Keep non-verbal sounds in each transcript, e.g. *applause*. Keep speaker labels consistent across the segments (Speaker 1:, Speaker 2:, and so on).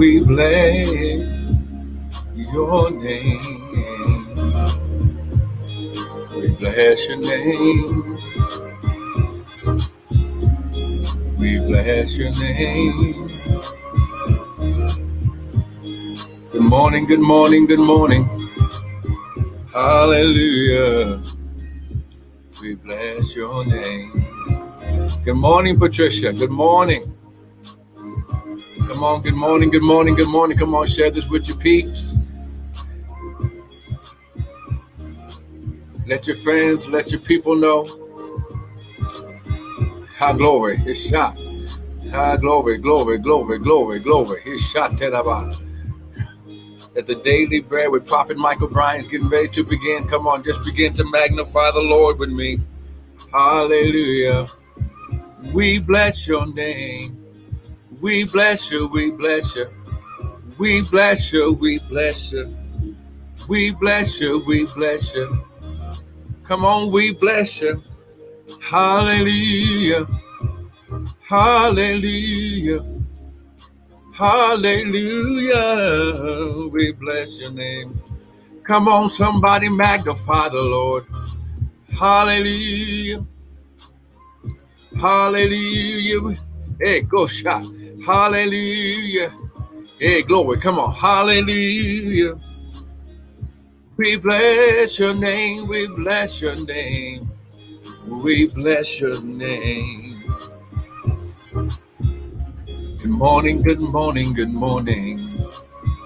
Speaker 1: We bless your name. We bless your name. We bless your name. Good morning, good morning, good morning. Hallelujah. We bless your name. Good morning, Patricia. Good morning. Come on, good morning, good morning, good morning. Come on, share this with your peeps. Let your friends, let your people know how glory is shot. How glory, glory, glory, glory, glory. His shot that the daily bread with Prophet Michael Bryan is getting ready to begin. Come on, just begin to magnify the Lord with me. Hallelujah. We bless your name. We bless you, we bless you. We bless you, we bless you. We bless you, we bless you. Come on, we bless you. Hallelujah. Hallelujah. Hallelujah. We bless your name. Come on, somebody magnify the Lord. Hallelujah. Hallelujah. Hey, go shot. Hallelujah. Hey, glory. Come on. Hallelujah. We bless your name. We bless your name. We bless your name. Good morning, good morning, good morning.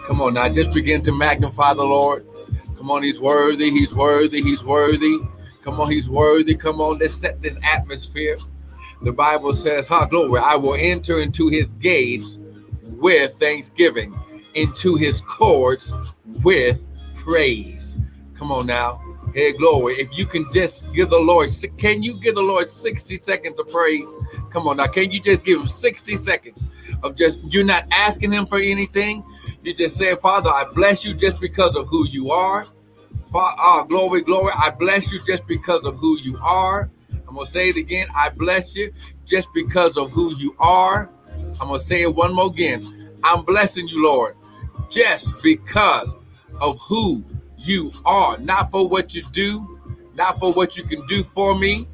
Speaker 1: Come on now, just begin to magnify the Lord. Come on, He's worthy, He's worthy, He's worthy. Come on, He's worthy. Come on, let's set this atmosphere. The Bible says, Ha, glory, I will enter into His gates with thanksgiving, into His courts with praise. Come on now. Hey, glory. If you can just give the Lord, can you give the Lord 60 seconds of praise? Come on now. Can you just give him 60 seconds of just, you're not asking him for anything. You just say, Father, I bless you just because of who you are. Father, oh, ah, glory, glory. I bless you just because of who you are. I'm going to say it again. I bless you just because of who you are. I'm going to say it one more again. I'm blessing you, Lord, just because of who you are, not for what you do, not for what you can do for me,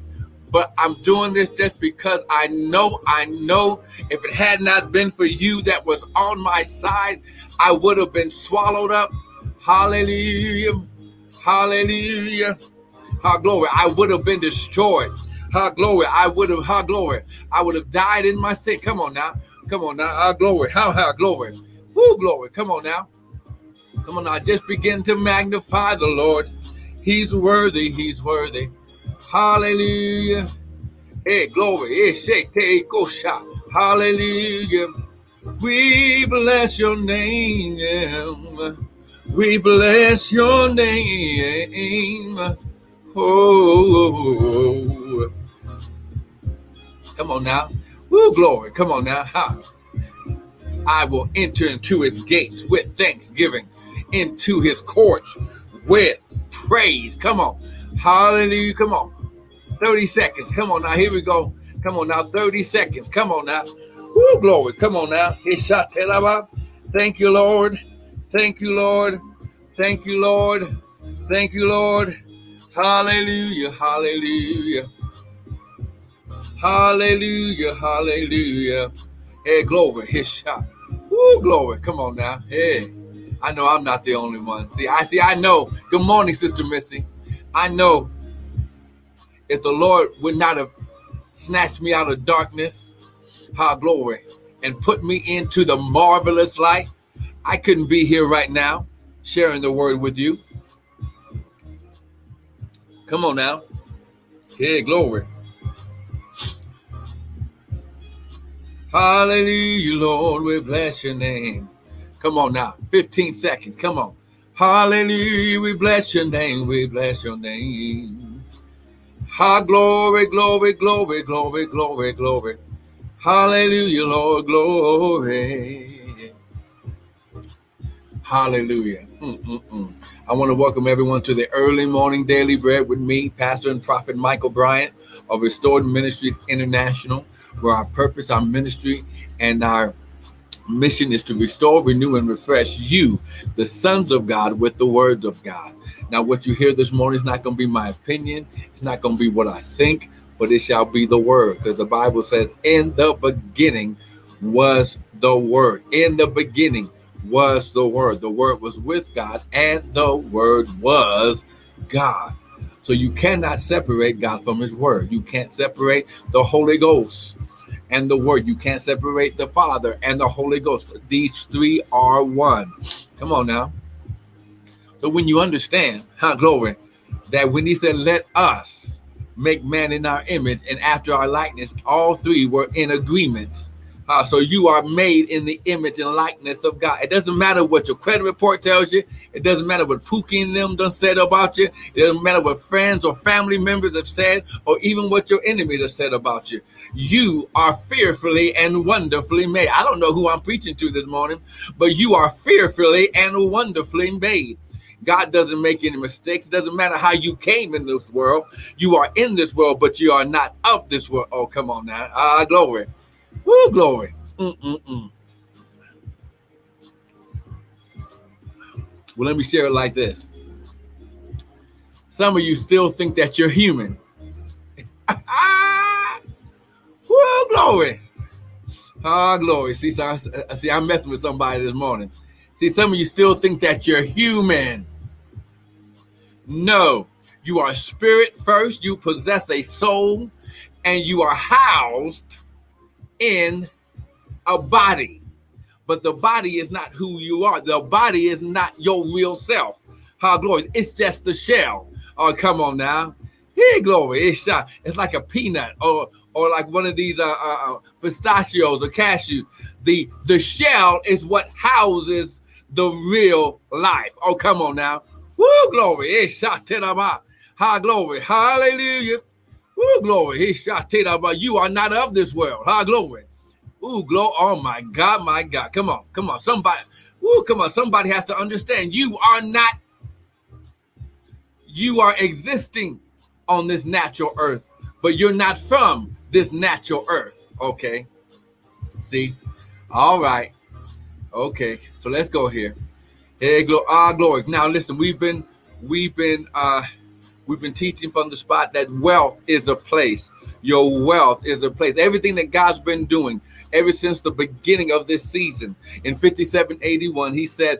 Speaker 1: but I'm doing this just because I know, I know if it had not been for you that was on my side, I would have been swallowed up. Hallelujah. Hallelujah. How glory. I would have been destroyed. How glory. I would have, how glory. I would have died in my sin. Come on now. Come on now. How glory. How, how glory. Woo, glory. Come on now. Come on now, just begin to magnify the Lord. He's worthy, he's worthy. Hallelujah. Hey, glory. Hallelujah. We bless your name. We bless your name. Oh, come on now. Woo, glory. Come on now. Ha. I will enter into his gates with thanksgiving into his courts with praise. Come on. Hallelujah. Come on. 30 seconds. Come on now. Here we go. Come on now. 30 seconds. Come on now. Woo, glory. Come on now. Thank you, Lord. Thank you, Lord. Thank you, Lord. Thank you, Lord. Hallelujah. Hallelujah. Hallelujah. Hallelujah. Hey, glory. His shot. Woo, glory. Come on now. Hey. I know I'm not the only one. See, I see, I know. Good morning, Sister Missy. I know if the Lord would not have snatched me out of darkness, how glory, and put me into the marvelous light, I couldn't be here right now sharing the word with you. Come on now. Hey, glory. Hallelujah, Lord, we bless your name. Come on now, 15 seconds. Come on. Hallelujah. We bless your name. We bless your name. Ha, glory, glory, glory, glory, glory, glory. Hallelujah, Lord, glory. Hallelujah. Mm-mm-mm. I want to welcome everyone to the early morning daily bread with me, Pastor and Prophet Michael Bryant of Restored Ministries International, where our purpose, our ministry, and our mission is to restore, renew, and refresh you, the sons of God, with the words of God. Now, what you hear this morning is not going to be my opinion. It's not going to be what I think, but it shall be the word. Because the Bible says, in the beginning was the word. In the beginning was the word. The word was with God, and the word was God. So you cannot separate God from his word. You can't separate the Holy Ghost and the word. You can't separate the Father and the Holy Ghost. These three are one. Come on now. So when you understand, *laughs* huh, glory, that when he said, let us make man in our image and after our likeness, all three were in agreement uh, so you are made in the image and likeness of God. It doesn't matter what your credit report tells you. It doesn't matter what Pookie and them done said about you. It doesn't matter what friends or family members have said, or even what your enemies have said about you. You are fearfully and wonderfully made. I don't know who I'm preaching to this morning, but you are fearfully and wonderfully made. God doesn't make any mistakes. It doesn't matter how you came in this world. You are in this world, but you are not of this world. Oh, come on now. Ah, glory. Woo, glory. Mm-mm-mm. Well, let me share it like this. Some of you still think that you're human. *laughs* Woo, glory. Ah, glory. See, so I, see, I'm messing with somebody this morning. See, some of you still think that you're human. No, you are spirit first. You possess a soul, and you are housed in a body, but the body is not who you are. The body is not your real self. How glory! It's just the shell. Oh, come on now. Hey, glory! It's uh, it's like a peanut or or like one of these uh, uh, uh, pistachios or cashew. The the shell is what houses the real life. Oh, come on now. Woo, glory! It's shot High glory. Hallelujah. Ooh, glory. He shot about you are not of this world. High glory. Ooh, glory. Oh my God, my God. Come on, come on. Somebody, ooh, come on. Somebody has to understand you are not, you are existing on this natural earth, but you're not from this natural earth. Okay. See? All right. Okay. So let's go here. Hey, glory. Ah, glory. Now listen, we've been, we've been uh We've been teaching from the spot that wealth is a place. Your wealth is a place. Everything that God's been doing ever since the beginning of this season in 5781, He said,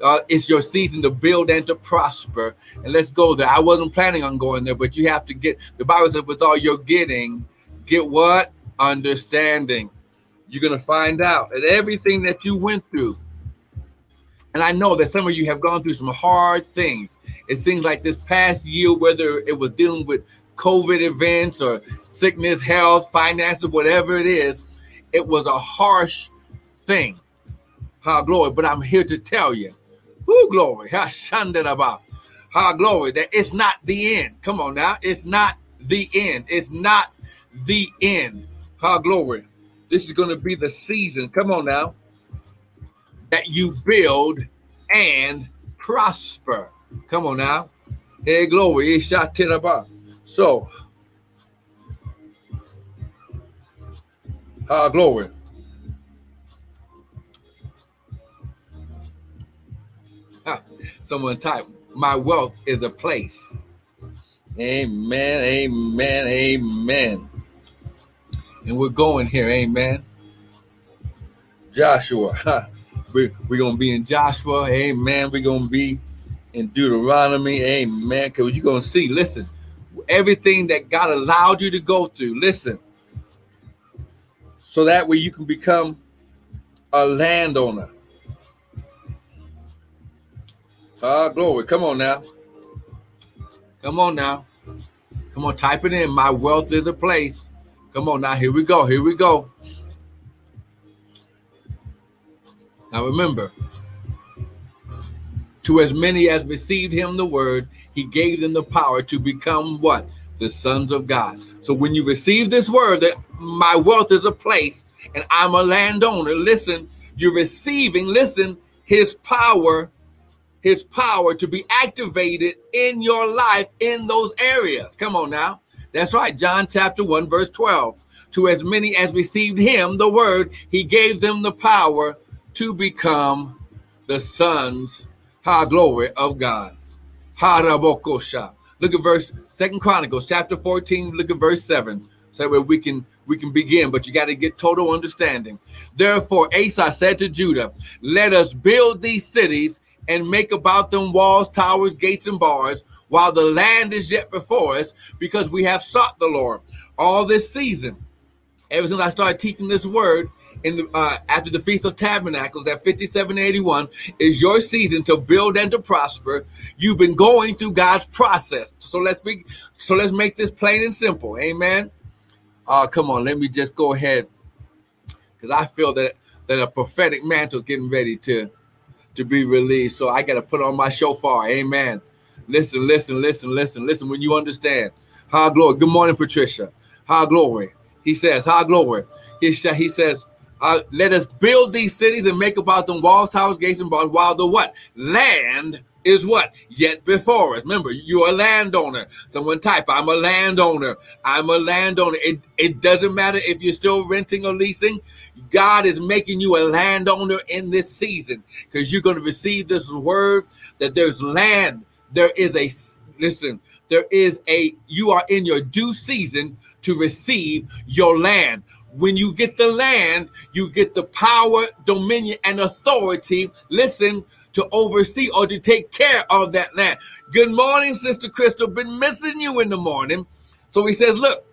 Speaker 1: uh, It's your season to build and to prosper. And let's go there. I wasn't planning on going there, but you have to get the Bible says, with all you're getting, get what? Understanding. You're going to find out that everything that you went through, and I know that some of you have gone through some hard things. It seems like this past year, whether it was dealing with COVID events or sickness, health, finances, whatever it is, it was a harsh thing. How glory. But I'm here to tell you, who glory, how about how glory, that it's not the end. Come on now, it's not the end. It's not the end. How glory. This is going to be the season. Come on now that you build and prosper. Come on now. Hey, glory. So, uh, glory. Someone type, my wealth is a place. Amen, amen, amen. And we're going here, amen. Joshua, we're, we're going to be in Joshua. Amen. We're going to be in Deuteronomy. Amen. Because you're going to see, listen, everything that God allowed you to go through, listen, so that way you can become a landowner. Ah, uh, glory. Come on now. Come on now. Come on, type it in. My wealth is a place. Come on now. Here we go. Here we go. Now remember, to as many as received him the word, he gave them the power to become what? The sons of God. So when you receive this word that my wealth is a place and I'm a landowner, listen, you're receiving, listen, his power, his power to be activated in your life in those areas. Come on now. That's right. John chapter 1, verse 12. To as many as received him, the word, he gave them the power to become the sons, high glory of God. Look at verse Second Chronicles chapter 14. Look at verse 7. So that we can we can begin, but you got to get total understanding. Therefore, Asa said to Judah, Let us build these cities and make about them walls, towers, gates, and bars, while the land is yet before us, because we have sought the Lord all this season. Ever since I started teaching this word, in the uh, after the Feast of Tabernacles, that 5781 is your season to build and to prosper. You've been going through God's process. So let's be so let's make this plain and simple. Amen. Uh come on, let me just go ahead because I feel that that a prophetic mantle is getting ready to to be released. So I got to put on my shofar. Amen. Listen, listen, listen, listen, listen. When you understand, high glory. Good morning, Patricia. High glory. He says, high glory. He, he says, uh, let us build these cities and make about them walls, towers, gates, and bars, while the what? Land is what? Yet before us. Remember, you're a landowner. Someone type, I'm a landowner. I'm a landowner. It, it doesn't matter if you're still renting or leasing. God is making you a landowner in this season because you're going to receive this word that there's land. There is a, listen, there is a, you are in your due season to receive your land. When you get the land, you get the power, dominion, and authority. Listen to oversee or to take care of that land. Good morning, Sister Crystal. Been missing you in the morning. So he says, Look,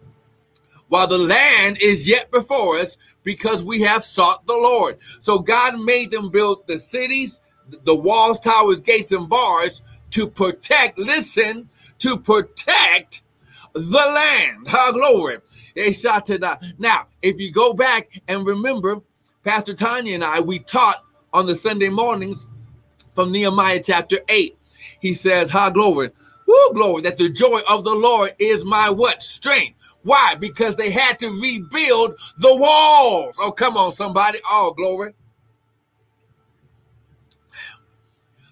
Speaker 1: while the land is yet before us, because we have sought the Lord. So God made them build the cities, the walls, towers, gates, and bars to protect, listen, to protect the land. How glory. They shot to that. Now, if you go back and remember, Pastor Tanya and I, we taught on the Sunday mornings from Nehemiah chapter 8. He says, High glory, woo, glory, that the joy of the Lord is my what? Strength. Why? Because they had to rebuild the walls. Oh, come on, somebody. Oh, glory.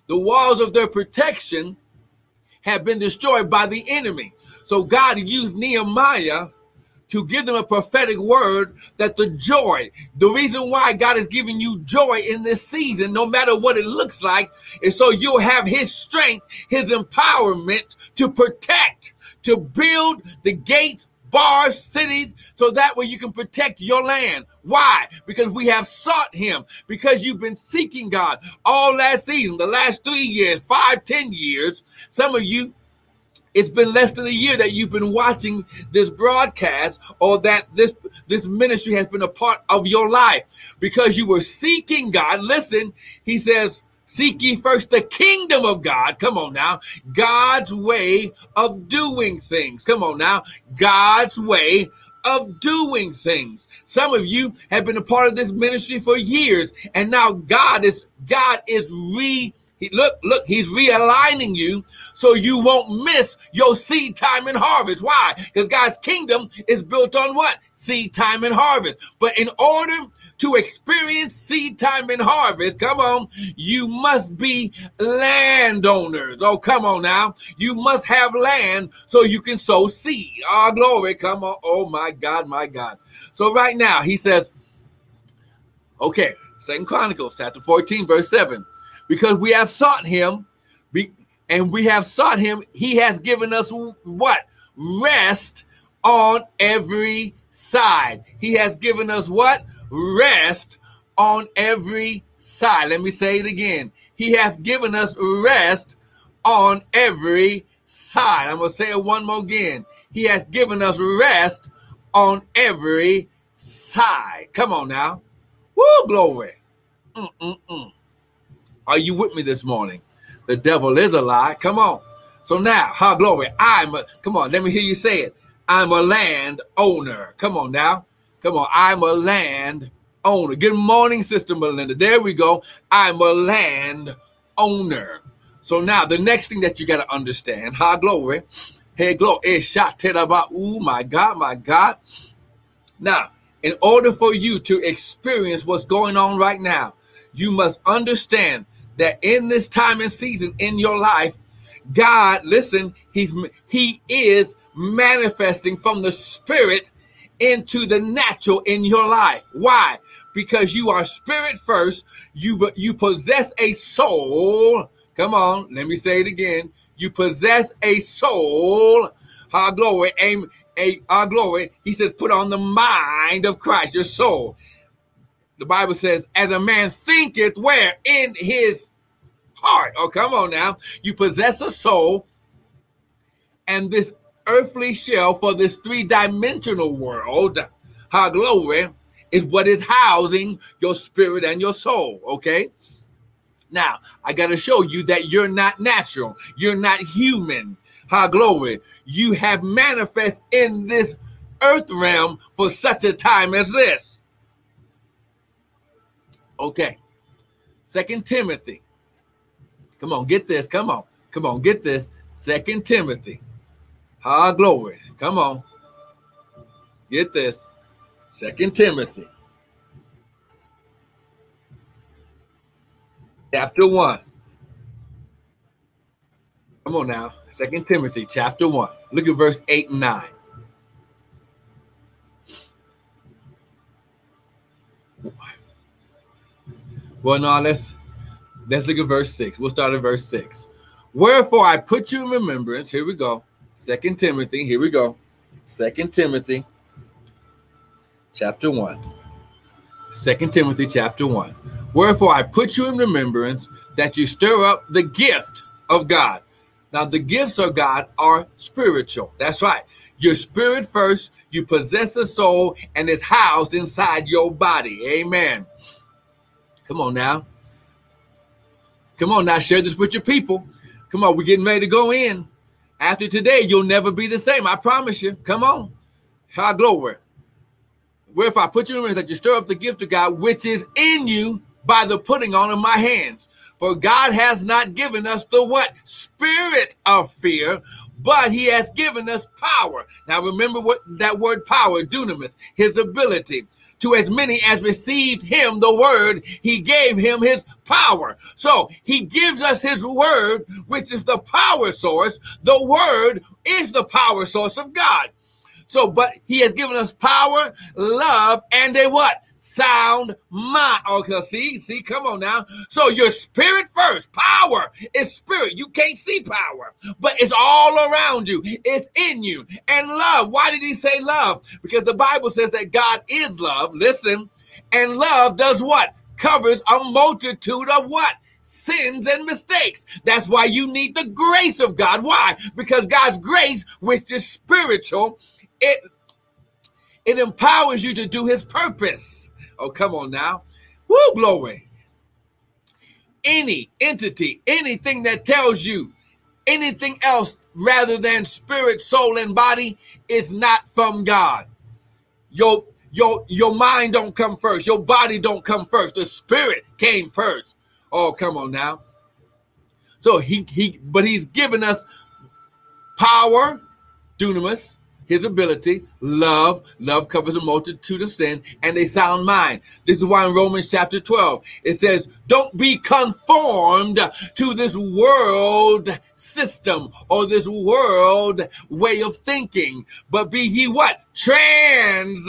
Speaker 1: The walls of their protection have been destroyed by the enemy. So God used Nehemiah to give them a prophetic word that the joy, the reason why God is giving you joy in this season, no matter what it looks like, is so you'll have his strength, his empowerment to protect, to build the gates, bars, cities, so that way you can protect your land. Why? Because we have sought him, because you've been seeking God all last season, the last three years, five, ten years. Some of you it's been less than a year that you've been watching this broadcast or that this this ministry has been a part of your life because you were seeking God. Listen, he says, Seek ye first the kingdom of God. Come on now. God's way of doing things. Come on now. God's way of doing things. Some of you have been a part of this ministry for years, and now God is God is re he, look, look, he's realigning you so you won't miss your seed time and harvest. Why? Because God's kingdom is built on what? Seed time and harvest. But in order to experience seed time and harvest, come on, you must be landowners. Oh, come on now. You must have land so you can sow seed. Oh, glory. Come on. Oh, my God, my God. So right now, he says, okay, Second Chronicles chapter 14, verse 7 because we have sought him and we have sought him. He has given us what? Rest on every side. He has given us what? Rest on every side. Let me say it again. He has given us rest on every side. I'm going to say it one more again. He has given us rest on every side. Come on now. Woo, glory. Mm-mm-mm. Are you with me this morning? The devil is a lie. Come on. So now, how glory. I'm a, come on, let me hear you say it. I'm a land owner. Come on now. Come on. I'm a land owner. Good morning, Sister Melinda. There we go. I'm a land owner. So now the next thing that you got to understand, high glory. Hey, glory. Hey, eh, shot about. Oh my God, my God. Now, in order for you to experience what's going on right now, you must understand that in this time and season in your life, God, listen, he's he is manifesting from the spirit into the natural in your life. Why? because you are spirit first. You you possess a soul. Come on, let me say it again. You possess a soul. Our glory, aim, a our glory. He says, put on the mind of Christ, your soul. The Bible says, as a man thinketh, where in his heart. Oh, come on now. You possess a soul, and this earthly shell for this three dimensional world, our glory, is what is housing your spirit and your soul. Okay. Now, I got to show you that you're not natural, you're not human. Our glory, you have manifest in this earth realm for such a time as this. Okay. Second Timothy. Come on, get this. Come on. Come on, get this. Second Timothy. Ah, glory. Come on. Get this. Second Timothy. Chapter 1. Come on now. Second Timothy chapter 1. Look at verse 8 and 9. Well, now let's let's look at verse 6. We'll start at verse 6. Wherefore I put you in remembrance. Here we go. Second Timothy. Here we go. Second Timothy chapter 1. Second Timothy chapter 1. Wherefore I put you in remembrance that you stir up the gift of God. Now, the gifts of God are spiritual. That's right. Your spirit first, you possess a soul, and it's housed inside your body. Amen. Come on now. Come on now, share this with your people. Come on, we're getting ready to go in. After today, you'll never be the same. I promise you. Come on. High glory. Where if I put you in that you stir up the gift of God, which is in you by the putting on of my hands. For God has not given us the what? Spirit of fear, but he has given us power. Now remember what that word power, dunamis, his ability to as many as received him the word, he gave him his power. So he gives us his word, which is the power source. The word is the power source of God. So, but he has given us power, love, and a what? Sound mind. Oh, okay, see, see, come on now. So your spirit first, power is spirit. You can't see power, but it's all around you. It's in you. And love. Why did he say love? Because the Bible says that God is love. Listen, and love does what? Covers a multitude of what? sins and mistakes. That's why you need the grace of God. Why? Because God's grace, which is spiritual, it it empowers you to do his purpose. Oh, come on now. Woo, glory. Any entity, anything that tells you anything else rather than spirit, soul, and body is not from God. Your your your mind don't come first. Your body don't come first. The spirit came first. Oh, come on now. So he he but he's given us power, dunamis, his ability, love, love covers a multitude of sin, and a sound mind. This is why in Romans chapter 12 it says, Don't be conformed to this world system or this world way of thinking, but be ye what? Transformed.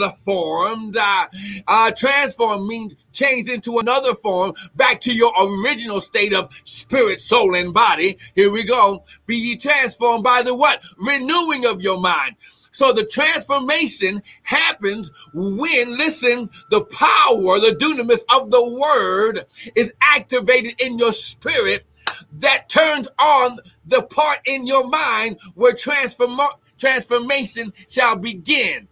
Speaker 1: Uh, uh, transform means changed into another form back to your original state of spirit, soul, and body. Here we go. Be ye transformed by the what? Renewing of your mind. So the transformation happens when, listen, the power, the dunamis of the word is activated in your spirit that turns on the part in your mind where transform- transformation shall begin.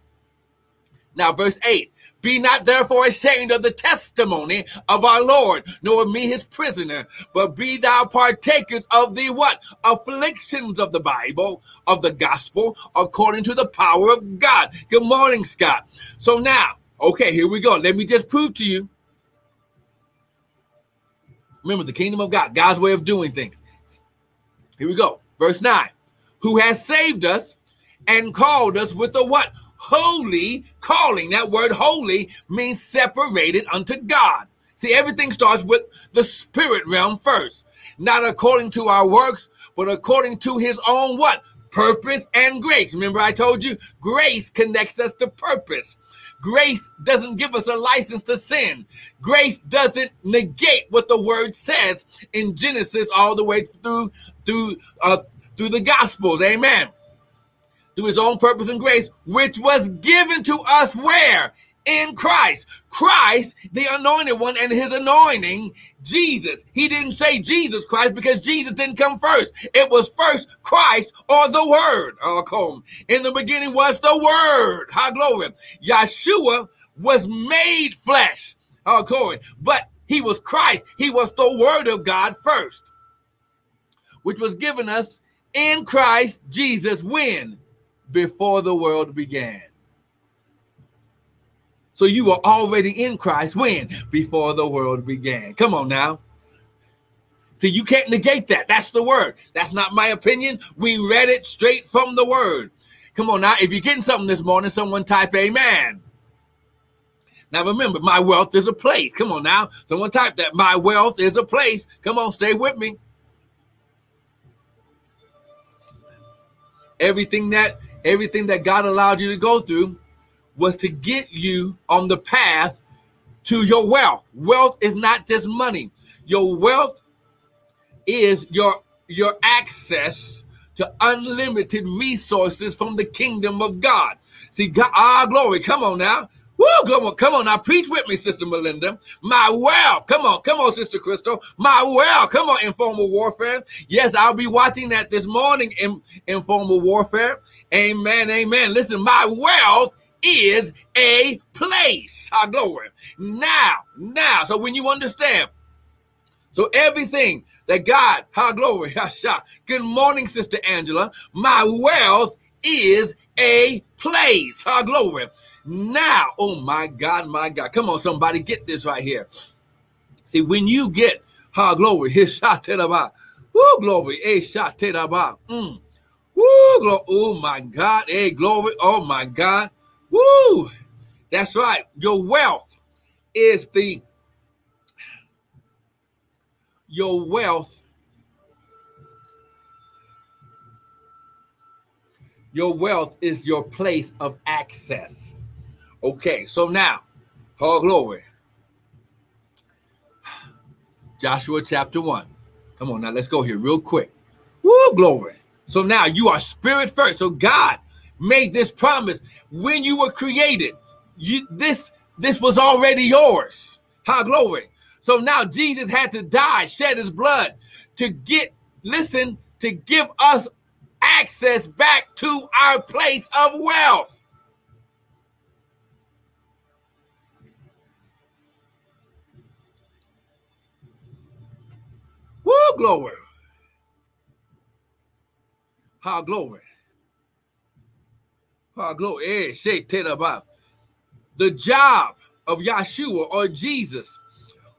Speaker 1: Now, verse 8 be not therefore ashamed of the testimony of our Lord, nor me his prisoner, but be thou partakers of the what? Afflictions of the Bible, of the gospel, according to the power of God. Good morning, Scott. So now, okay, here we go. Let me just prove to you. Remember the kingdom of God, God's way of doing things. Here we go. Verse 9. Who has saved us and called us with a what? holy calling. That word holy means separated unto God. See, everything starts with the spirit realm first, not according to our works, but according to his own what? Purpose and grace. Remember, I told you grace connects us to purpose. Grace doesn't give us a license to sin. Grace doesn't negate what the word says in Genesis all the way through through uh, through the Gospels. Amen. Through His own purpose and grace, which was given to us where in Christ. Christ, the anointed one, and his anointing, Jesus. He didn't say Jesus Christ because Jesus didn't come first. It was first Christ or the Word. Oh, come. In the beginning was the Word. How glory. Yeshua was made flesh. Oh, glory. But he was Christ. He was the Word of God first, which was given us in Christ Jesus when? Before the world began. So you were already in Christ when? Before the world began. Come on now. See, you can't negate that. That's the word. That's not my opinion. We read it straight from the word. Come on now. If you're getting something this morning, someone type amen. Now remember, my wealth is a place. Come on now. Someone type that. My wealth is a place. Come on, stay with me. Everything that everything that God allowed you to go through was to get you on the path to your wealth. Wealth is not just money. Your wealth is your your access to unlimited resources from the kingdom of God. See, God, ah, glory. Come on now. Woo, come on, come on now. Preach with me, Sister Melinda. My wealth. Come on, come on, Sister Crystal. My wealth. Come on, informal warfare. Yes, I'll be watching that this morning in informal warfare. Amen, amen. Listen, my wealth is a place. Our glory. Now, now. So when you understand, so everything that God, how glory, *laughs* good morning, Sister Angela. My wealth is a place. How glory. Now, oh my God, my God. Come on, somebody, get this right here. See, when you get how glory, *laughs* his shot woo, glory, a shot mm, woo, glory, oh my God, a glory, oh my God. Woo! That's right. Your wealth is the your wealth your wealth is your place of access. Okay, so now, oh glory. Joshua chapter 1. Come on now, let's go here real quick. Woo, glory. So now you are spirit first. So God made this promise when you were created. You, this this was already yours. High glory. So now Jesus had to die, shed his blood to get, listen, to give us access back to our place of wealth. Woo, glory. How glory. Oh, glory. Eh, the job of Yeshua or Jesus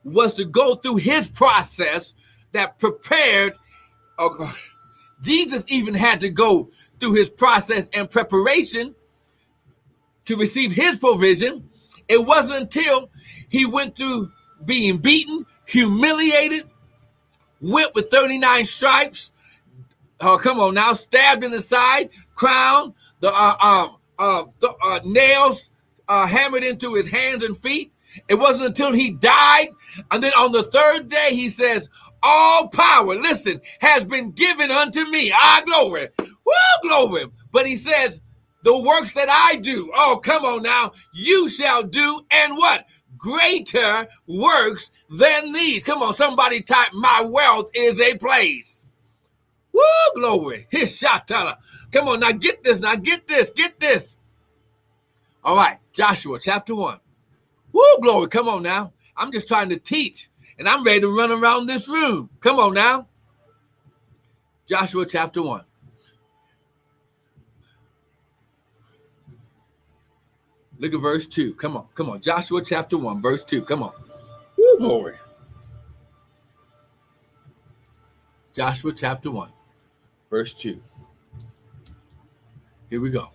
Speaker 1: was to go through his process that prepared. Oh, Jesus even had to go through his process and preparation to receive his provision. It wasn't until he went through being beaten, humiliated, whipped with 39 stripes. Oh, come on now, stabbed in the side, crown, the uh, uh, uh, nails uh, hammered into his hands and feet. It wasn't until he died. And then on the third day, he says, All power, listen, has been given unto me. Ah, glory. Woo, glory. But he says, The works that I do, oh, come on now, you shall do, and what? Greater works than these. Come on, somebody type, My wealth is a place. Woo, glory. His shot Come on, now get this. Now get this. Get this. All right, Joshua chapter 1. Woo, glory. Come on now. I'm just trying to teach and I'm ready to run around this room. Come on now. Joshua chapter 1. Look at verse 2. Come on. Come on. Joshua chapter 1, verse 2. Come on. Woo, glory. Joshua chapter 1, verse 2. Here we go.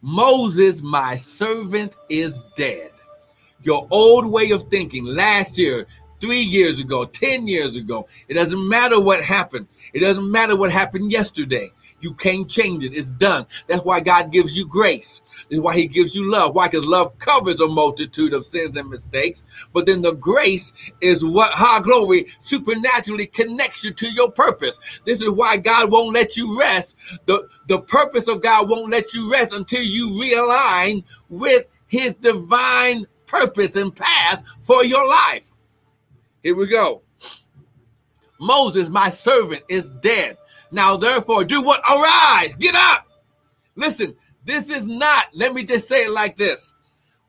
Speaker 1: Moses, my servant, is dead. Your old way of thinking last year, three years ago, 10 years ago, it doesn't matter what happened. It doesn't matter what happened yesterday. You can't change it. It's done. That's why God gives you grace. Is why He gives you love. Why? Because love covers a multitude of sins and mistakes. But then the grace is what, high glory, supernaturally connects you to your purpose. This is why God won't let you rest. The, the purpose of God won't let you rest until you realign with His divine purpose and path for your life. Here we go. Moses, my servant, is dead. Now, therefore, do what? Arise, get up. Listen, this is not, let me just say it like this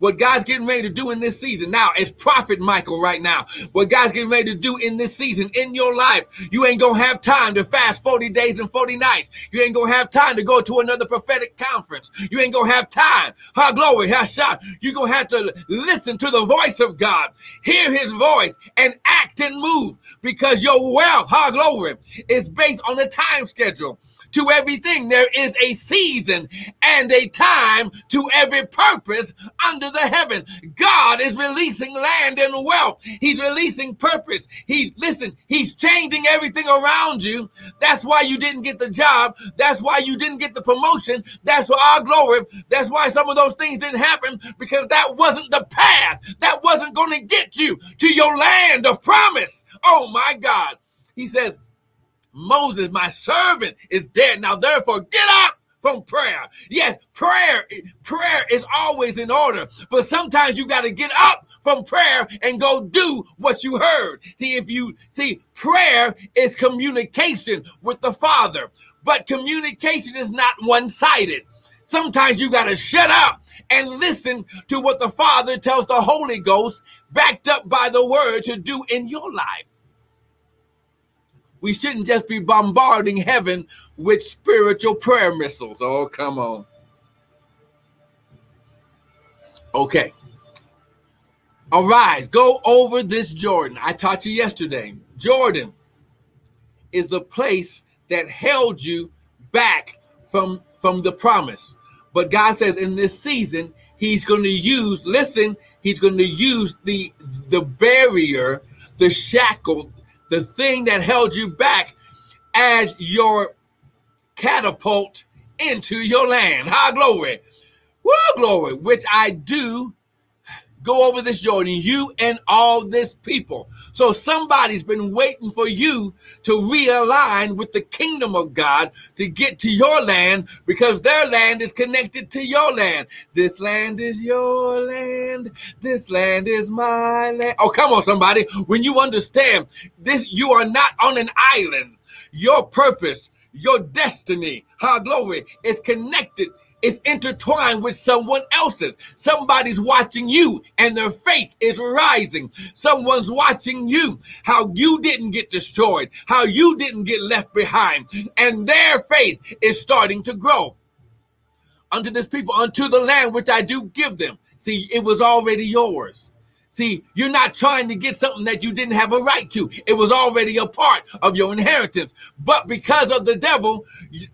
Speaker 1: what God's getting ready to do in this season. Now, it's Prophet Michael right now. What God's getting ready to do in this season in your life. You ain't going to have time to fast 40 days and 40 nights. You ain't going to have time to go to another prophetic conference. You ain't going to have time. Ha glory, ha shot. You're going to have to listen to the voice of God, hear his voice, and act and move because your wealth, ha glory, is based on the time schedule to everything. There is a season and a time to every purpose under the heaven. God is releasing land and wealth. He's releasing purpose. He's listen, he's changing everything around you. That's why you didn't get the job. That's why you didn't get the promotion. That's why our glory. That's why some of those things didn't happen because that wasn't the path. That wasn't going to get you to your land of promise. Oh my God. He says, Moses, my servant, is dead. Now, therefore, get up from prayer. Yes, prayer, prayer is always in order, but sometimes you got to get up from prayer and go do what you heard. See, if you see, prayer is communication with the Father, but communication is not one sided. Sometimes you got to shut up and listen to what the Father tells the Holy Ghost, backed up by the word to do in your life. We shouldn't just be bombarding heaven with spiritual prayer missiles. Oh, come on. Okay. Arise, go over this Jordan. I taught you yesterday. Jordan is the place that held you back from from the promise. But God says in this season, He's going to use, listen, He's going to use the the barrier, the shackle, the thing that held you back as your catapult into your land. High glory. Woo, glory, which I do go over this Jordan, you and all this people. So somebody's been waiting for you to realign with the kingdom of God to get to your land because their land is connected to your land. This land is your land. This land is my land. Oh, come on, somebody. When you understand this, you are not on an island. Your purpose, your destiny, how glory is connected is intertwined with someone else's. Somebody's watching you and their faith is rising. Someone's watching you, how you didn't get destroyed, how you didn't get left behind, and their faith is starting to grow. Unto this people, unto the land which I do give them. See, it was already yours. See, you're not trying to get something that you didn't have a right to. It was already a part of your inheritance. But because of the devil,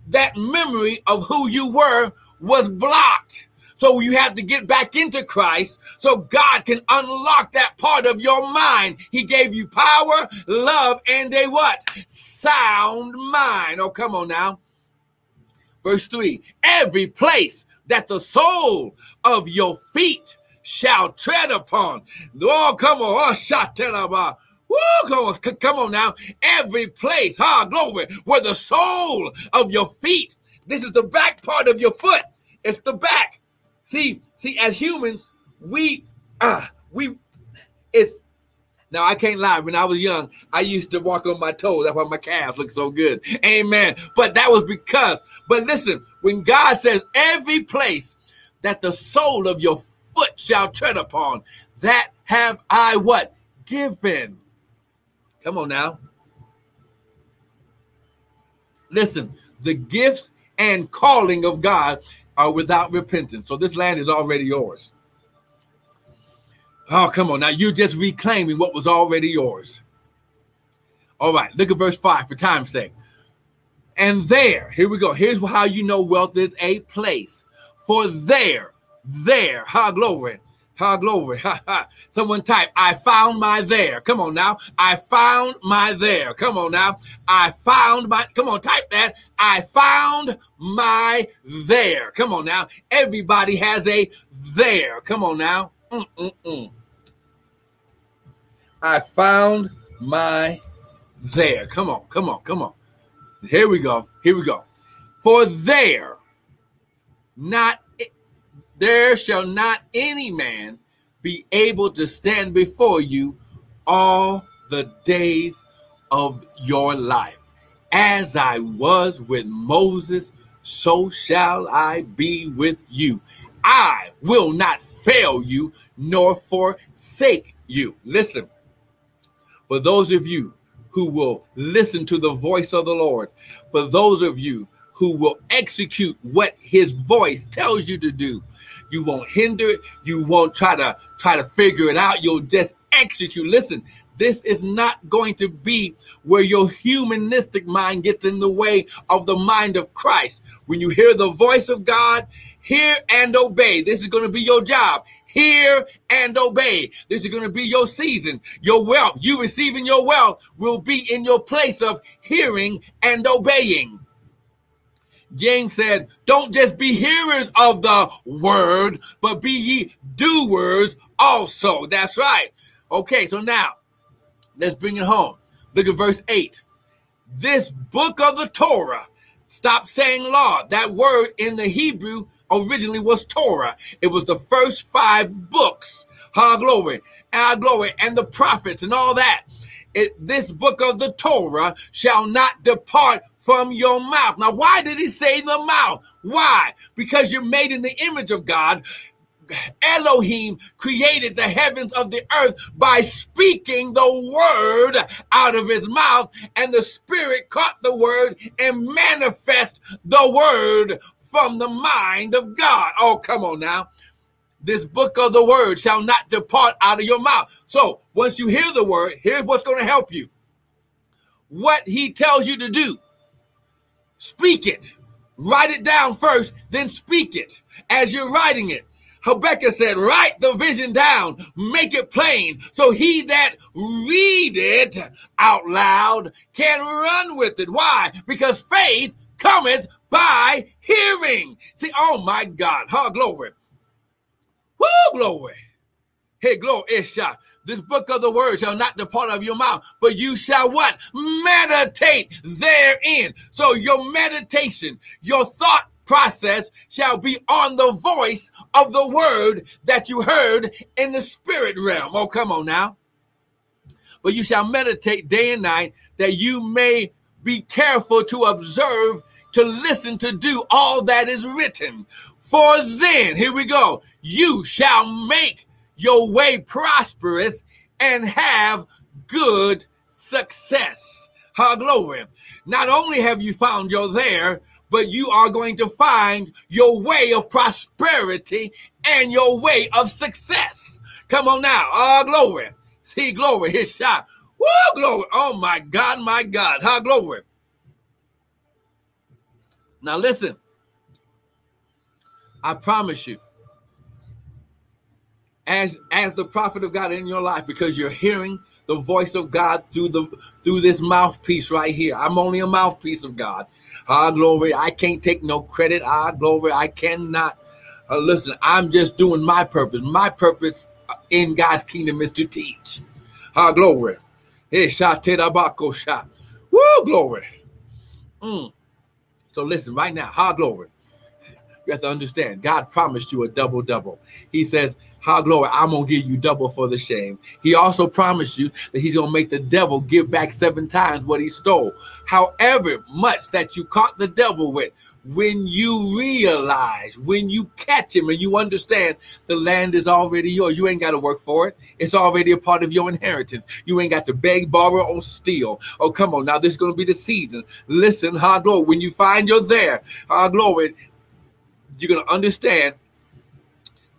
Speaker 1: that memory of who you were was blocked. So you have to get back into Christ so God can unlock that part of your mind. He gave you power, love, and a what? Sound mind. Oh, come on now. Verse 3 Every place that the sole of your feet shall tread upon. Oh, come on. Oh, shatelaba. Woo, come on, come on now. Every place, ha, glory, where the sole of your feet, this is the back part of your foot, it's the back. See, see, as humans, we uh we it's now I can't lie. When I was young, I used to walk on my toes. That's why my calves look so good. Amen. But that was because, but listen, when God says every place that the sole of your foot shall tread upon, that have I what? Given. Come on now. Listen, the gifts and calling of God are without repentance. So this land is already yours. Oh, come on. Now you're just reclaiming what was already yours. All right, look at verse 5 for time's sake. And there, here we go. Here's how you know wealth is a place. For there, there, ha glory, Ha glory. *laughs* Someone type, I found my there. Come on now. I found my there. Come on now. I found my, come on, type that. I found my there. Come on now. Everybody has a there. Come on now. Mm-mm-mm. I found my there. Come on, come on, come on. Here we go. Here we go. For there, not there shall not any man be able to stand before you all the days of your life. As I was with Moses, so shall I be with you. I will not fail you nor forsake you. Listen, for those of you who will listen to the voice of the Lord, for those of you who will execute what his voice tells you to do, you won't hinder it, you won't try to try to figure it out, you'll just execute. Listen, this is not going to be where your humanistic mind gets in the way of the mind of Christ. When you hear the voice of God, hear and obey. This is going to be your job. Hear and obey. This is going to be your season. Your wealth, you receiving your wealth, will be in your place of hearing and obeying. James said, Don't just be hearers of the word, but be ye doers also. That's right. Okay, so now let's bring it home. Look at verse 8. This book of the Torah, stop saying law. That word in the Hebrew originally was Torah. It was the first five books. Ha glory, our glory, and the prophets and all that. It, this book of the Torah shall not depart from your mouth. Now, why did he say the mouth? Why? Because you're made in the image of God. Elohim created the heavens of the earth by speaking the word out of his mouth, and the spirit caught the word and manifest the word from the mind of God. Oh, come on now. This book of the word shall not depart out of your mouth. So once you hear the word, here's what's going to help you. What he tells you to do, speak it. Write it down first, then speak it as you're writing it. Habakkuk said, Write the vision down, make it plain, so he that read it out loud can run with it. Why? Because faith cometh by hearing. See, oh my God, huh? Glory. Woo, glory. Hey, glory, Isha. This book of the word shall not depart of your mouth, but you shall what? Meditate therein. So your meditation, your thought process shall be on the voice of the word that you heard in the spirit realm. Oh, come on now. But you shall meditate day and night that you may be careful to observe to listen to do all that is written. For then, here we go, you shall make your way prosperous and have good success. How glory. Not only have you found your there, but you are going to find your way of prosperity and your way of success. Come on now. Oh, glory. See, glory. His shot. Woo, glory. Oh, my God, my God. How glory. Now listen. I promise you, as as the prophet of God in your life, because you're hearing the voice of God through the through this mouthpiece right here. I'm only a mouthpiece of God. Ah, glory. I can't take no credit. Ah, glory. I cannot. Uh, listen, I'm just doing my purpose. My purpose in God's kingdom is to teach. Ah, glory. Hey, shot Woo, glory. Mm. So listen right now, high glory. You have to understand, God promised you a double double. He says, High glory, I'm gonna give you double for the shame. He also promised you that he's gonna make the devil give back seven times what he stole. However much that you caught the devil with, when you realize, when you catch him and you understand the land is already yours, you ain't got to work for it. It's already a part of your inheritance. You ain't got to beg, borrow, or steal. Oh, come on. Now, this is going to be the season. Listen, high glory. When you find you're there, high glory, you're going to understand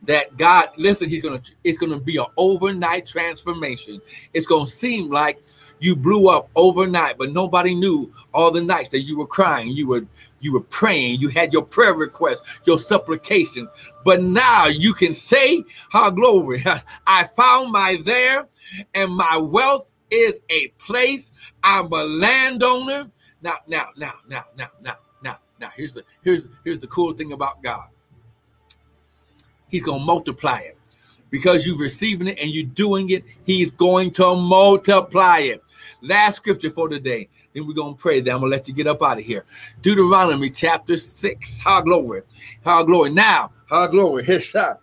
Speaker 1: that God, listen, he's to, it's to be an overnight transformation. It's to seem like you blew up overnight, but nobody knew all the nights that you were crying, you were you were praying, you had your prayer requests, your supplications, but now you can say, How glory, *laughs* I found my there, and my wealth is a place. I'm a landowner. Now, now, now, now, now, now, now, now. Here's the here's here's the cool thing about God. He's gonna multiply it because you're receiving it and you're doing it. He's going to multiply it. Last scripture for today. Then we're gonna pray. Then I'm gonna let you get up out of here. Deuteronomy chapter six. How glory, how glory. Now, how glory. His shot.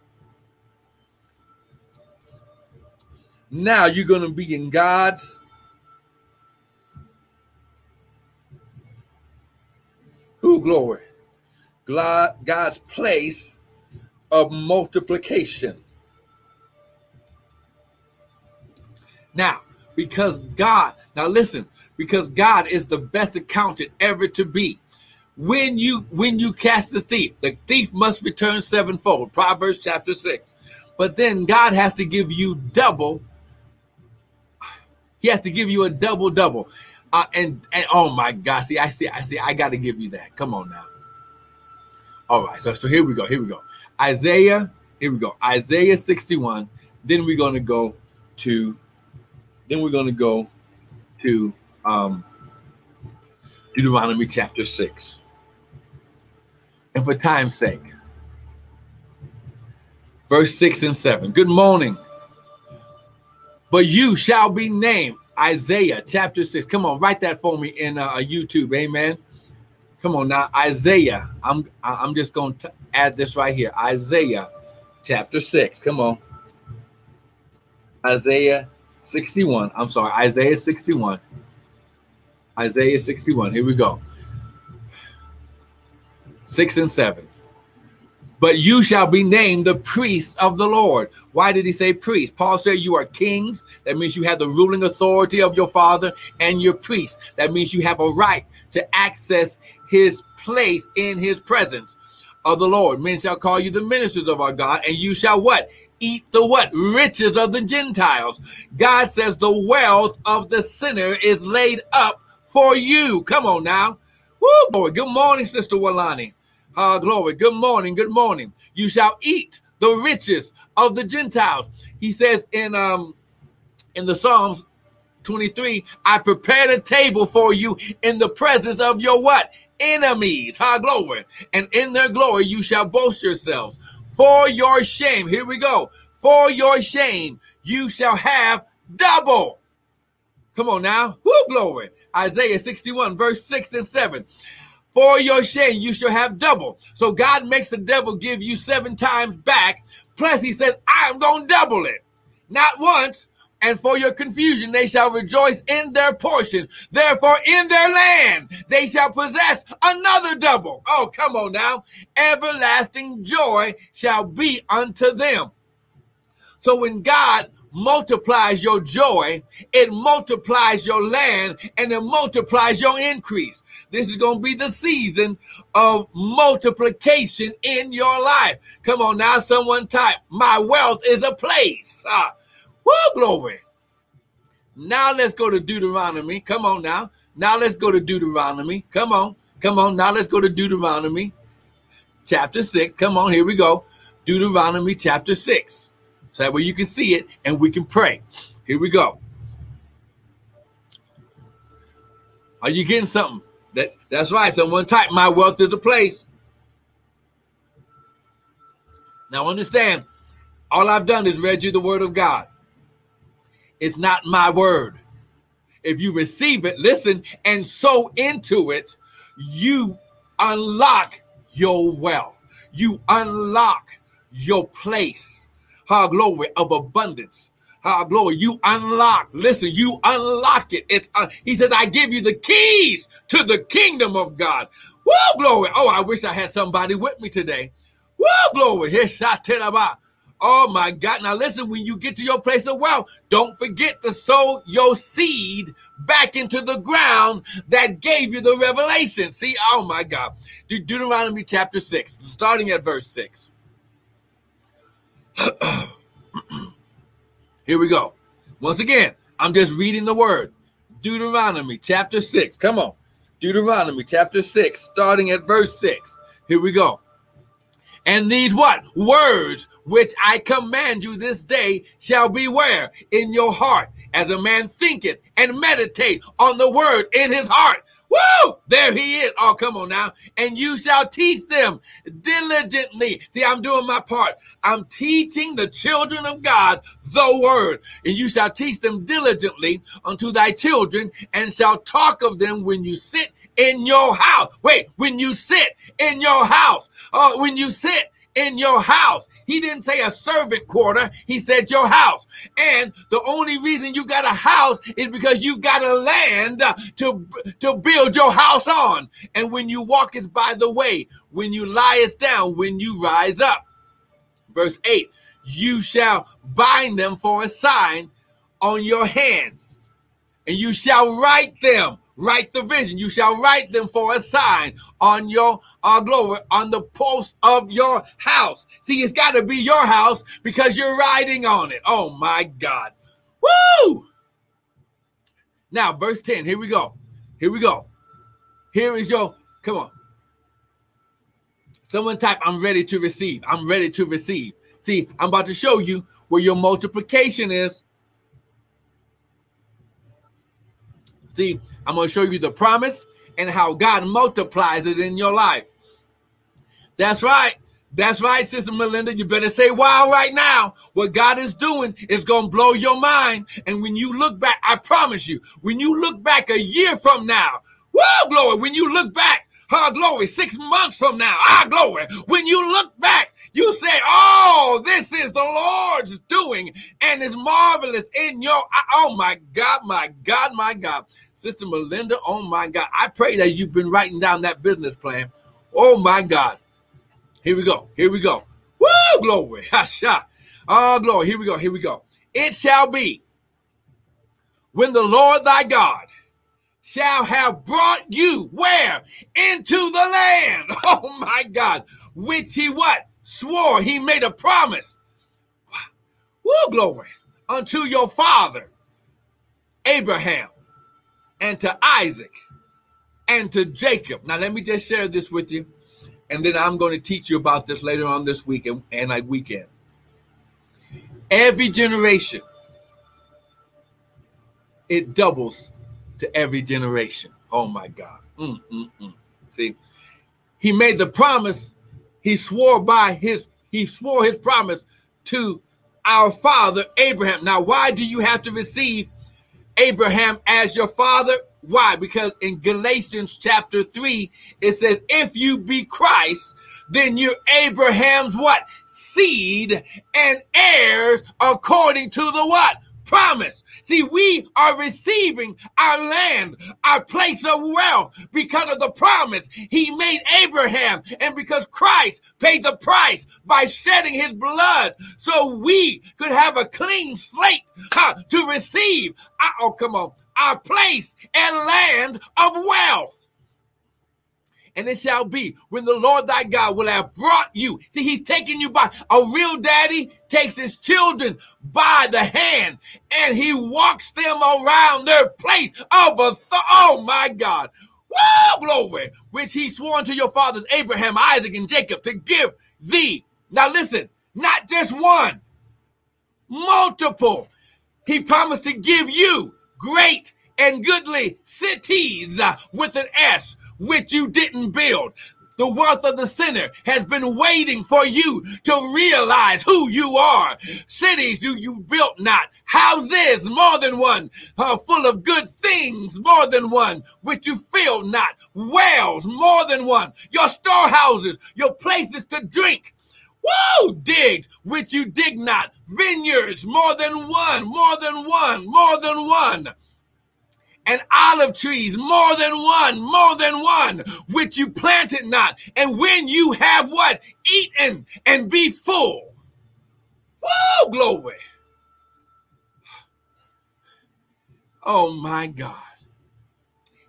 Speaker 1: Now you're gonna be in God's who glory. God's place of multiplication. Now, because God, now listen, because God is the best accountant ever to be. When you when you catch the thief, the thief must return sevenfold. Proverbs chapter 6. But then God has to give you double. He has to give you a double double. Uh, and and oh my God, see, I see, I see, I got to give you that. Come on now. All right, so so here we go. Here we go. Isaiah. Here we go. Isaiah 61. Then we're gonna go to. Then we're gonna go to um, Deuteronomy chapter 6. And for time's sake, verse 6 and 7. Good morning. But you shall be named Isaiah chapter 6. Come on, write that for me in uh, YouTube. Amen. Come on now, Isaiah. I'm I'm just going to add this right here. Isaiah chapter 6. Come on. Isaiah 61. I'm sorry, Isaiah 61 Isaiah 61. Here we go. Six and seven. But you shall be named the priest of the Lord. Why did he say priest? Paul said you are kings. That means you have the ruling authority of your father and your priest. That means you have a right to access his place in his presence of the Lord. Men shall call you the ministers of our God, and you shall what? Eat the what? Riches of the Gentiles. God says the wealth of the sinner is laid up for you. Come on now. Woo, boy. Good morning, Sister Walani. Ah, glory. Good morning. Good morning. You shall eat the riches of the Gentiles. He says in um in the Psalms 23, I prepared a table for you in the presence of your what? Enemies. High glory. And in their glory you shall boast yourselves. For your shame, here we go. For your shame, you shall have double. Come on now. Woo, glory. Isaiah 61, verse 6 and 7. For your shame, you shall have double. So God makes the devil give you seven times back. Plus, he says, I'm going to double it. Not once, and for your confusion they shall rejoice in their portion. Therefore, in their land they shall possess another double. Oh, come on now. Everlasting joy shall be unto them. So when God multiplies your joy, it multiplies your land, and it multiplies your increase. This is going to be the season of multiplication in your life. Come on now, someone type, My wealth is a place. Ah, woo, glory. Now let's go to Deuteronomy. Come on now. Now let's go to Deuteronomy. Come on. Come on. Now let's go to Deuteronomy chapter 6. Come on. Here we go. Deuteronomy chapter 6. So that way you can see it and we can pray. Here we go. Are you getting something? That that's right. Someone type my wealth is a place. Now understand, all I've done is read you the word of God. It's not my word. If you receive it, listen, and sow into it, you unlock your wealth. You unlock your place how glory of abundance. How glory, you unlock. Listen, you unlock it. It's uh, he says, I give you the keys to the kingdom of God. Woo, glory. Oh, I wish I had somebody with me today. Woo, glory. Oh my God. Now listen, when you get to your place of wealth, don't forget to sow your seed back into the ground that gave you the revelation. See, oh my God. Deuteronomy chapter 6, starting at verse 6. *clears throat* Here we go. Once again, I'm just reading the word. Deuteronomy chapter 6. Come on. Deuteronomy chapter 6, starting at verse 6. Here we go. And these what? Words which I command you this day shall be where? In your heart, as a man thinketh and meditate on the word in his heart. Woo! There he is. Oh, come on now. And you shall teach them diligently. See, I'm doing my part. I'm teaching the children of God the word. And you shall teach them diligently unto thy children and shall talk of them when you sit in your house. Wait, when you sit in your house. Uh, when you sit in your house. He didn't say a servant quarter, he said your house. And the only reason you got a house is because you got a land to, to build your house on. And when you walk is by the way, when you lie is down, when you rise up. Verse 8 You shall bind them for a sign on your hand, and you shall write them write the vision. You shall write them for a sign on your uh, glory on the post of your house. See, it's got to be your house because you're riding on it. Oh my God. Woo! Now, verse 10. Here we go. Here we go. Here is your, come on. Someone type, I'm ready to receive. I'm ready to receive. See, I'm about to show you where your multiplication is. See, I'm going to show you the promise and how God multiplies it in your life. That's right. That's right, Sister Melinda. You better say wow right now. What God is doing is going to blow your mind. And when you look back, I promise you, when you look back a year from now, whoa, glory, when you look back, ah, glory, six months from now, ah, glory, when you look back, you say, oh, this is the Lord's doing and it's marvelous in your, oh my God, my God, my God. Sister Melinda, oh my God. I pray that you've been writing down that business plan. Oh my God. Here we go. Here we go. Woo, glory. *laughs* Hasha. Oh, glory. Here we go. Here we go. It shall be when the Lord thy God shall have brought you where? Into the land. *laughs* Oh my God. Which he what? Swore. He made a promise. Woo, glory. Unto your father, Abraham and to Isaac and to Jacob. Now, let me just share this with you, and then I'm going to teach you about this later on this week and, and like weekend. Every generation, it doubles to every generation. Oh my God. Mm, mm, mm. See, he made the promise, he swore by his, he swore his promise to our father Abraham. Now, why do you have to receive Abraham as your father. Why? Because in Galatians chapter 3, it says, if you be Christ, then you're Abraham's what? Seed and heirs according to the what? Promise. See, we are receiving our land, our place of wealth because of the promise he made Abraham and because Christ paid the price by shedding his blood so we could have a clean slate huh, to receive, oh, come on, our place and land of wealth and it shall be when the Lord thy God will have brought you. See, he's taking you by a real daddy takes his children by the hand and he walks them around their place of a oh my God. Woo, glory, which he swore to your fathers Abraham, Isaac, and Jacob to give thee. Now listen, not just one, multiple. He promised to give you great and goodly cities uh, with an S which you didn't build. The wealth of the sinner has been waiting for you to realize who you are. Cities you, you built not. Houses, more than one. Uh, full of good things, more than one. Which you filled not. Wells, more than one. Your storehouses, your places to drink. Woo! Digged, which you dig not. Vineyards, more than one, more than one, more than one and olive trees, more than one, more than one, which you planted not. And when you have what? Eaten and be full. Woo, glory. Oh my God.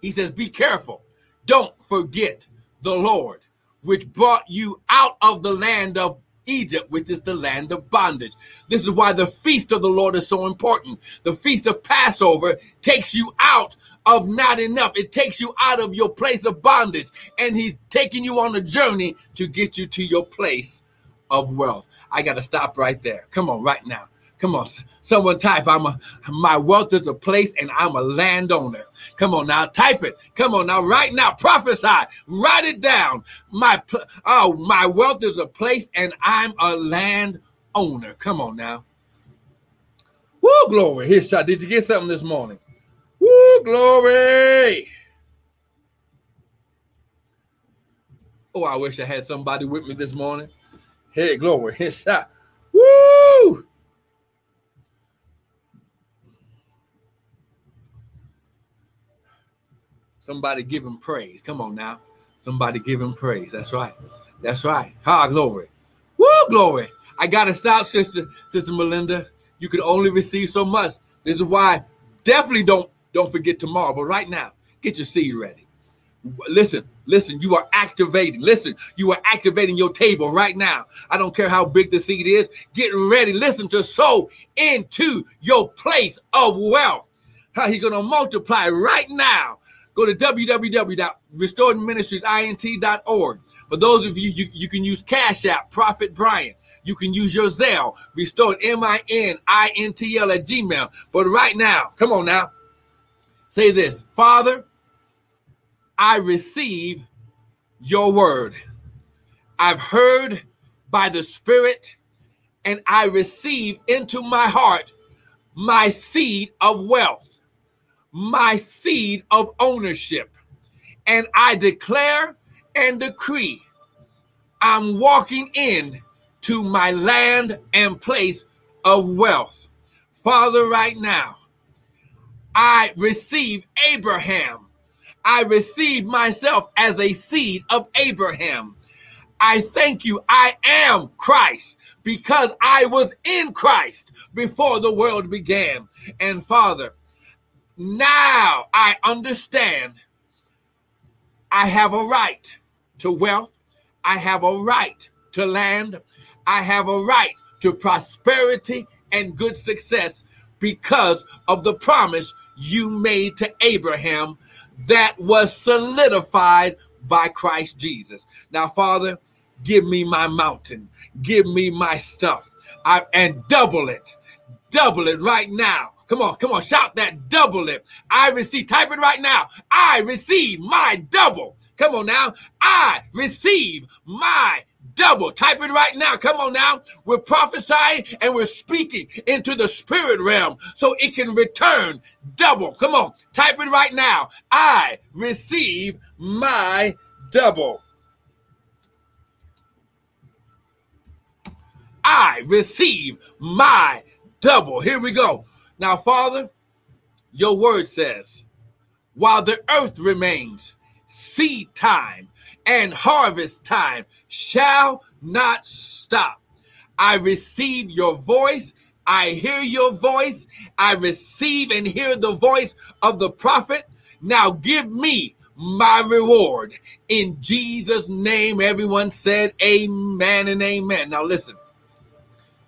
Speaker 1: He says, Be careful. Don't forget the Lord, which brought you out of the land of Egypt, which is the land of bondage. This is why the feast of the Lord is so important. The feast of Passover takes you out of not enough. It takes you out of your place of bondage, and He's taking you on a journey to get you to your place of wealth. I got to stop right there. Come on, right now. Come on, someone type. I'm a my wealth is a place, and I'm a landowner. Come on now, type it. Come on now, right now, prophesy. Write it down. My oh, my wealth is a place, and I'm a landowner. Come on now. Woo, glory. Here's shot. Did you get something this morning? Woo, glory. Oh, I wish I had somebody with me this morning. Hey, glory. Here's shot. Woo! Somebody give him praise. Come on now. Somebody give him praise. That's right. That's right. Ha, glory. Woo, glory. I gotta stop, sister, sister Melinda. You can only receive so much. This is why definitely don't don't forget tomorrow. But right now, get your seed ready. Listen, listen, you are activating. Listen, you are activating your table right now. I don't care how big the seed is. Get ready. Listen to sow into your place of wealth. How he's gonna multiply right now Go to www.restoredministriesint.org. For those of you, you, you can use Cash App, Prophet Brian. You can use your Zelle, restored M-I-N-I-N-T-L at Gmail. But right now, come on now. Say this, Father, I receive your word. I've heard by the Spirit, and I receive into my heart my seed of wealth my seed of ownership. And I declare and decree I'm walking in to my land and place of wealth. Father, right now, I receive Abraham. I receive myself as a seed of Abraham. I thank you. I am Christ because I was in Christ before the world began. And Father, now I understand I have a right to wealth. I have a right to land. I have a right to prosperity and good success because of the promise you made to Abraham that was solidified by Christ Jesus. Now, Father, give me my mountain, give me my stuff, I, and double it, double it right now Come on, come on, shout that double it. I receive, type it right now. I receive my double. Come on now. I receive my double. Type it right now. Come on now. We're prophesying and we're speaking into the spirit realm so it can return double. Come on. Type it right now. I receive my double. I receive my double. Here we go. Now, Father, your word says, while the earth remains, seed time and harvest time shall not stop. I receive your voice. I hear your voice. I receive and hear the voice of the prophet. Now give me my reward. In Jesus' name, everyone said amen and amen. Now listen,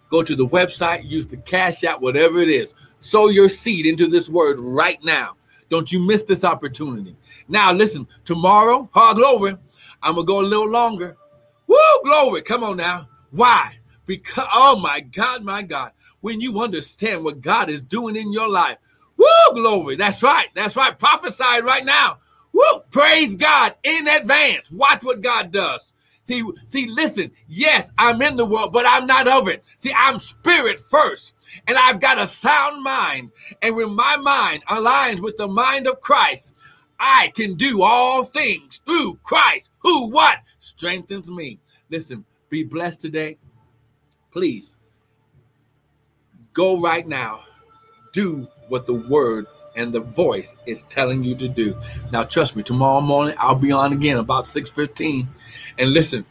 Speaker 1: go to the website, use the cash app, whatever it is. Sow your seed into this word right now. Don't you miss this opportunity. Now, listen, tomorrow, hard glory, I'm going to go a little longer. Woo, glory. Come on now. Why? Because, oh my God, my God, when you understand what God is doing in your life, woo, glory. That's right. That's right. Prophesy right now. Woo, praise God in advance. Watch what God does. See, see, listen, yes, I'm in the world, but I'm not of it. See, I'm spirit first and I've got a sound mind. And when my mind aligns with the mind of Christ, I can do all things through Christ, who what strengthens me. Listen, be blessed today. Please go right now. Do what the word and the voice is telling you to do. Now trust me, tomorrow morning I'll be on again about 6:15. And listen,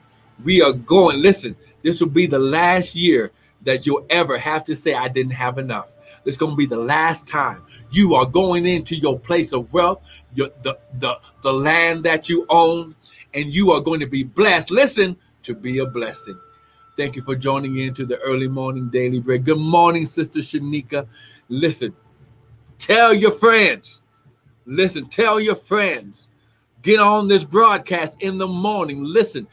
Speaker 1: we are going, listen, this will be the last year that you'll ever have to say, I didn't have enough. It's going to be the last time you are going into your place of wealth, your, the, the, the land that you own, and you are going to be blessed. Listen, to be a blessing. Thank you for joining into the early morning daily break. Good morning, Sister Shanika. Listen, tell your friends. Listen, tell your friends. Get on this broadcast in the morning. Listen.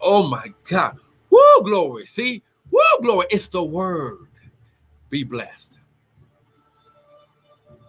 Speaker 1: Oh my God. Woo, glory. See, Woo, glory. It's the word. Be blessed.